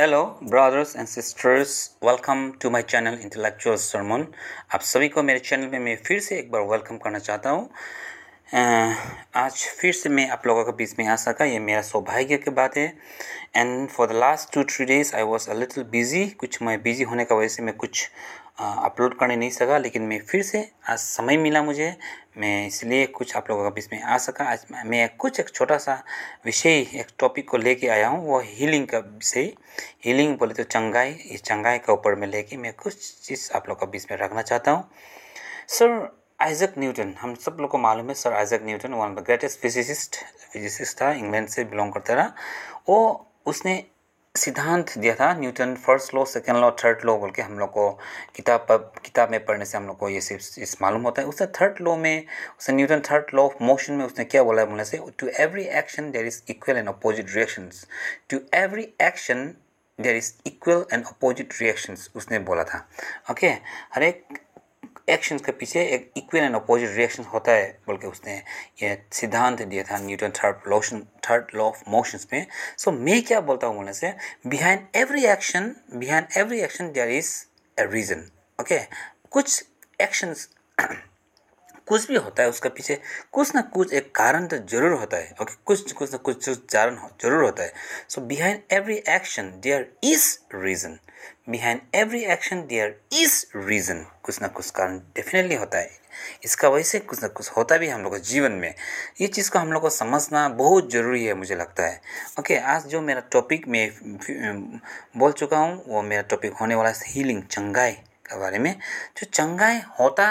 Hello brothers and sisters welcome to my channel intellectual sermon आप सभी को मेरे चैनल में मैं फिर से एक बार वेलकम करना चाहता हूँ। आज फिर से मैं आप लोगों के बीच में आ सका। ये मेरा सौभाग्य की बात है। And for the last two three days I was a little busy कुछ मैं बिज़ी होने का वजह से मैं कुछ अपलोड करने नहीं सका, लेकिन मैं फिर से आज समय मिला मुझे। मैं इसलिए कुछ आप लोगों के बीच में आ सका। आज मैं कुछ एक छोटा सा विषय, एक टॉपिक को लेके आया हूँ, वो हीलिंग का विषय। हीलिंग बोले तो चंगाई। इस चंगाई का ऊपर में लेके मैं कुछ चीज़ आप लोगों के बीच में रखना चाहता हूँ। Sir Isaac Newton. हम सब लोग को मालूम है, sir Isaac Newton one of the greatest physicist physicist था, इंग्लैंड से बिलोंग करता रहा। वो उसने सिद्धांत दिया था, Newton first law second law third law बोल के हम लोग को किताब किताब में पढ़ने से हम लोग को ये सिर्फ़ इस मालूम होता है। उसने थर्ड लॉ में, उसने Newton third law of motion में उसने क्या बोला है बोलने से to every action there is equal and opposite reactions to every action there is equal and opposite reactions उसने बोला था। Okay okay? हर एक एक्शन के पीछे एक इक्वल एंड अपोजिट रिएक्शन होता है बोल के उसने ये सिद्धांत दिया था Newton third lotion third law of motions में। सो so, मैं क्या बोलता हूँ बोलने से behind every action behind every action there is a reason okay कुछ एक्शंस कुछ भी होता है उसका पीछे कुछ ना कुछ एक कारण तो ज़रूर होता है ओके कुछ कुछ ना कुछ कारण ज़रूर होता है। So behind every action there is reason behind every action there is reason कुछ ना कुछ कारण डेफिनेटली होता है। इसका वजह से कुछ ना कुछ होता भी हम लोग के जीवन में। ये चीज़ को हम लोग को समझना बहुत ज़रूरी है मुझे लगता है। ओके okay, आज जो मेरा टॉपिक में बोल चुका हूँ वो मेरा टॉपिक होने वाला है हीलिंग चंगाई। के बारे में, जो चंगाई होता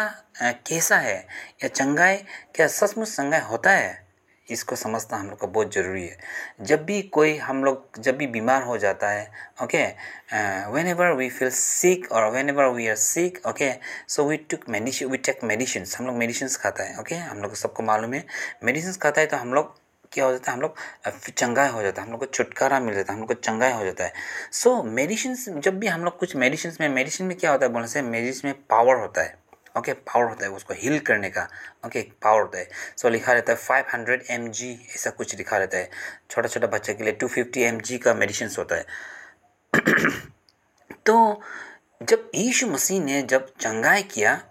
कैसा है, या चंगाई, क्या सचमुच चंगाई होता है, इसको समझना हम लोग को बहुत ज़रूरी है जब भी कोई हम लोग, जब भी बीमार हो जाता है okay whenever we feel sick और whenever we are sick okay so we took medicine we take medicine हम लोग मेडिसिन खाता है ओके okay? हम लोग सबको मालूम है मेडिसिन खाता है तो हम लोग क्या हो जाता है हम लोग चंगाई हो जाता है हम लोग को छुटकारा मिल जाता है हम लोग को चंगाई हो जाता है। सो so, मेडिसिन जब भी हम लोग कुछ मेडिसिन में मेडिसिन में क्या होता है बोलने से मेडिसिन में पावर होता है ओके okay, पावर होता है उसको हील करने का ओके okay, पावर होता है। सो so, लिखा रहता है फाइव हंड्रेड एम जी ऐसा कुछ लिखा रहता है। छोटा छोटा बच्चे के लिए टू फिफ्टी एम जी का मेडिसिन होता है। तो जब यीशु मसीह ने जब चंगाई किया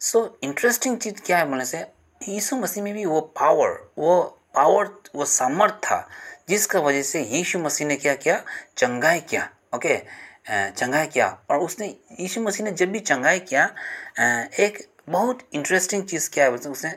सो इंटरेस्टिंग चीज़ क्या है बोलने से यीशु मसीह में भी वो पावर वो पावर वो सामर्थ था, जिसका वजह से यीशु मसीह ने क्या किया? चंगाई किया, ओके? चंगाई किया। और उसने, यीशु मसीह ने जब भी चंगाई किया एक बहुत इंटरेस्टिंग चीज़ क्या है? उसने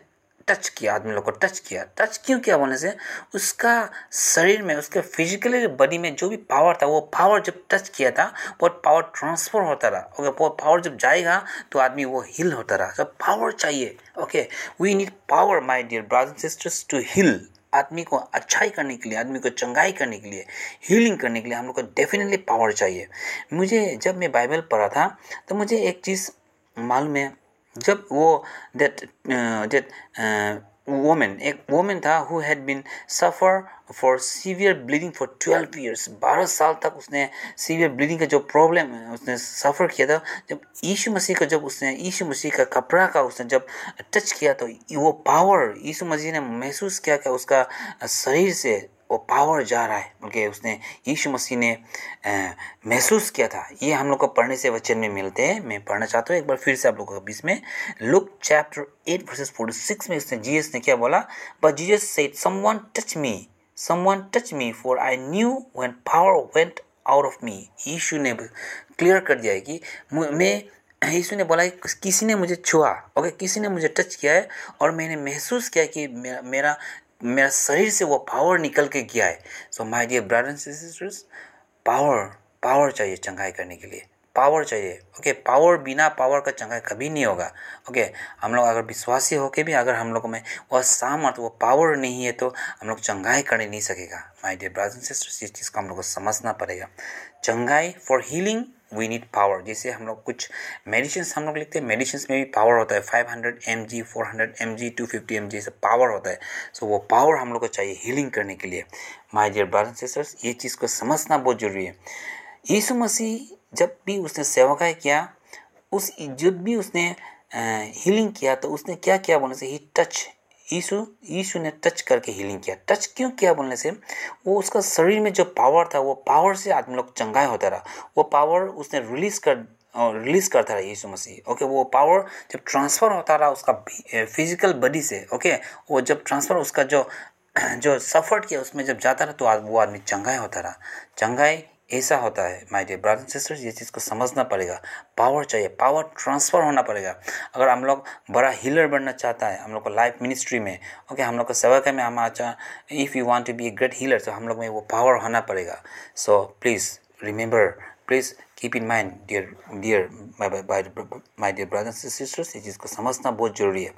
टच किया, आदमी लोग को टच किया। टच क्यों किया बोलने से? उसका शरीर में, उसके फिजिकली बॉडी में जो भी पावर था, वो पावर जब टच किया था वो पावर ट्रांसफ़र होता रहा। ओके वो पावर जब जाएगा तो आदमी वो हिल होता रहा। सब पावर चाहिए। Okay we need power my dear brothers sisters to heal आदमी को अच्छाई करने के लिए, आदमी को चंगाई करने के लिए हीलिंग करने के लिए हम लोग को डेफिनेटली पावर चाहिए। मुझे जब मैं बाइबल पढ़ा था तो मुझे एक चीज़ मालूम है जब वो दैट दैट वोमेन एक वोमेन था who had been suffer for severe bleeding for twelve years बारह साल तक उसने सीवियर ब्लीडिंग का जो प्रॉब्लम उसने सफ़र किया था। जब यीशु मसीह का, जब उसने, यीशु मसीह का कपड़ा का उसने जब टच किया तो वो पावर यीशु मसीह ने महसूस किया कि उसका शरीर से वो पावर जा रहा है। बल्कि उसने यीशु मसीह ने महसूस किया था। ये हम लोग को पढ़ने से वचन में मिलते हैं। मैं पढ़ना चाहता हूँ, एक बार फिर से आप लोगों के बीच में। Luke chapter eight verses forty six में उसने जीएस ने क्या बोला? But Jesus said someone touch me someone touch me for I knew when power went out of me यीशु ने क्लियर कर दिया है कि मैं यीशु ने बोला कि किसी ने मुझे छुआ ओके किसी ने मुझे टच किया है, और मैंने महसूस किया कि मेरा मेरा मेरा शरीर से वो पावर निकल के गया है। So my dear brothers and sisters power power चाहिए चंगाई करने के लिए। पावर चाहिए ओके okay, पावर बिना पावर का चंगाई कभी नहीं होगा ओके okay, हम लोग अगर विश्वासी होके भी अगर हम लोग में वह सामर्थ वो पावर नहीं है तो हम लोग चंगाई कर नहीं सकेगा। My dear brothers and sisters इस चीज़ को हम लोग को समझना पड़ेगा। चंगाई for healing we need power जैसे हम लोग कुछ मेडिसिन हम लोग लिखते हैं मेडिसिन में भी पावर होता है। Five hundred M G four hundred M G two fifty M G से पावर होता है। सो so, वो पावर हम लोग को चाहिए हीलिंग करने के लिए। माई डियर ब्रदर्स सिस्टर्स ये चीज़ को समझना बहुत ज़रूरी है। यीशु मसीह जब भी उसने सेवकाय किया उस जब भी उसने हीलिंग किया तो उसने क्या किया? बोलने से ही टच यीशु यीशु ने टच करके हीलिंग किया। टच क्यों किया बोलने से? वो उसका शरीर में जो पावर था, वो पावर से आदमी लोग चंगाई होता रहा। वो पावर उसने रिलीज़ कर रिलीज़ करता रहा यीशु मसीह। ओके वो पावर जब ट्रांसफ़र होता रहा उसका फ़िज़िकल बॉडी से ओके वो जब ट्रांसफ़र उसका जो जो सफ़र किया, उसमें जब जाता रहा तो वो आदमी चंगाई होता रहा। चंगाई ऐसा होता है माय डियर ब्रदर सिस्टर्स ये चीज़ को समझना पड़ेगा। पावर चाहिए पावर ट्रांसफ़र होना पड़ेगा। अगर हम लोग बड़ा हीलर बनना चाहता है, हम लोग को लाइफ मिनिस्ट्री में ओके हम लोग को सेवा में हम अच्छा if you want to be a great healer तो हम लोग में वो पावर होना पड़ेगा। So please remember please keep in mind dear dear my dear brothers sisters ये चीज़ को समझना बहुत ज़रूरी है।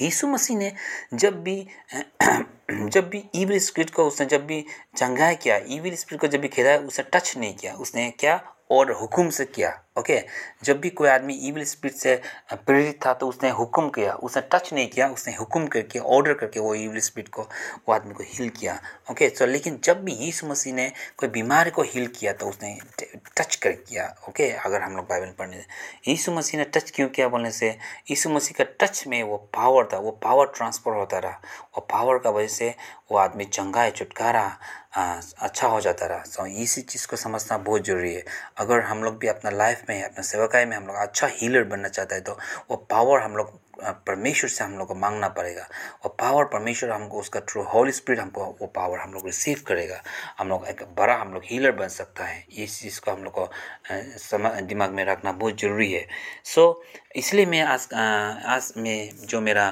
यीशु मसीह ने जब भी जब भी ईविल स्पिरिट को उसने जब भी चंगाया किया ईविल स्पिरिट को जब भी खेदा उसने टच नहीं किया, उसने क्या? और हुक्म से किया। ओके? जब भी कोई आदमी ईविल स्पिरिट से प्रेरित था तो उसने हुक्म किया, उसने टच नहीं किया, उसने हुक्म करके ऑर्डर करके वो ईविल स्पिरिट को, वो आदमी को हील किया, ओके? सो लेकिन जब भी यीशु मसीह ने कोई बीमारी को हील किया तो उसने टच कर किया, ओके? अगर हम लोग बाइबल पढ़ने यीशु मसीह ने टच क्यों किया बोलने से? यीशु मसीह का टच में वो पावर था, वो पावर ट्रांसफ़र होता रहा, वो पावर का वजह से वो आदमी चंगा है छुटकारा अच्छा हो जाता रहा। सो इसी चीज़ को समझना बहुत ज़रूरी है। अगर हम लोग भी अपना लाइफ में अपना सेवकाई में हम लोग अच्छा हीलर बनना चाहता है तो वो पावर हम लोग परमेश्वर से हम लोग को मांगना पड़ेगा। और पावर परमेश्वर हमको उसका थ्रू होल स्पिरिट हमको वो पावर हम लोग रिसीव करेगा। हम लोग एक बड़ा हम लोग हीलर बन सकता है। इस चीज़ को हम लोग को दिमाग में रखना बहुत ज़रूरी है। सो so, इसलिए मैं आज आज में जो मेरा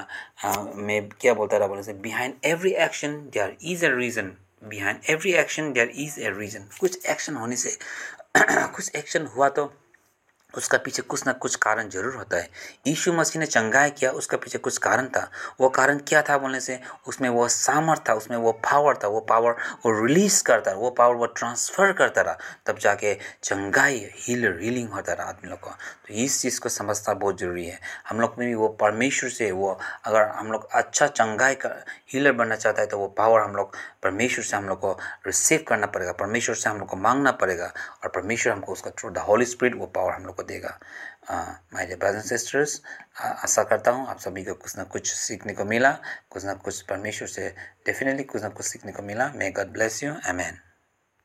मैं क्या बोलता रहा बोले से behind every action there is a reason behind every action there is a reason कुछ एक्शन होने से कुछ एक्शन हुआ तो उसका पीछे कुछ ना कुछ कारण ज़रूर होता है। यीशु मसीह ने चंगाई किया, उसका पीछे कुछ कारण था। वो कारण क्या था बोलने से, उसमें वो सामर्थ था, उसमें वो पावर था, वो पावर वो रिलीज़ करता रहा, वो पावर वो ट्रांसफ़र करता रहा, तब जाके चंगाई हीलर रीलिंग होता रहा आदमी लोग का। तो इस चीज़ को समझना बहुत ज़रूरी है। हम लोग में भी वो परमेश्वर से वो, अगर हम लोग अच्छा चंगाई का हीलर बनना चाहता है तो वो पावर हम लोग, परमेश्वर से हम लोग को रिसीव करना पड़ेगा, परमेश्वर से हम लोग को मांगना पड़ेगा और परमेश्वर हमको उसका थ्रू द होली स्पिरिट वो पावर हम लोग को देगा। माय डियर ब्रदर्स सिस्टर्स आशा करता हूँ आप सभी को कुछ ना कुछ सीखने को मिला, कुछ ना कुछ परमेश्वर से डेफिनेटली कुछ ना कुछ सीखने को मिला। May God bless you amen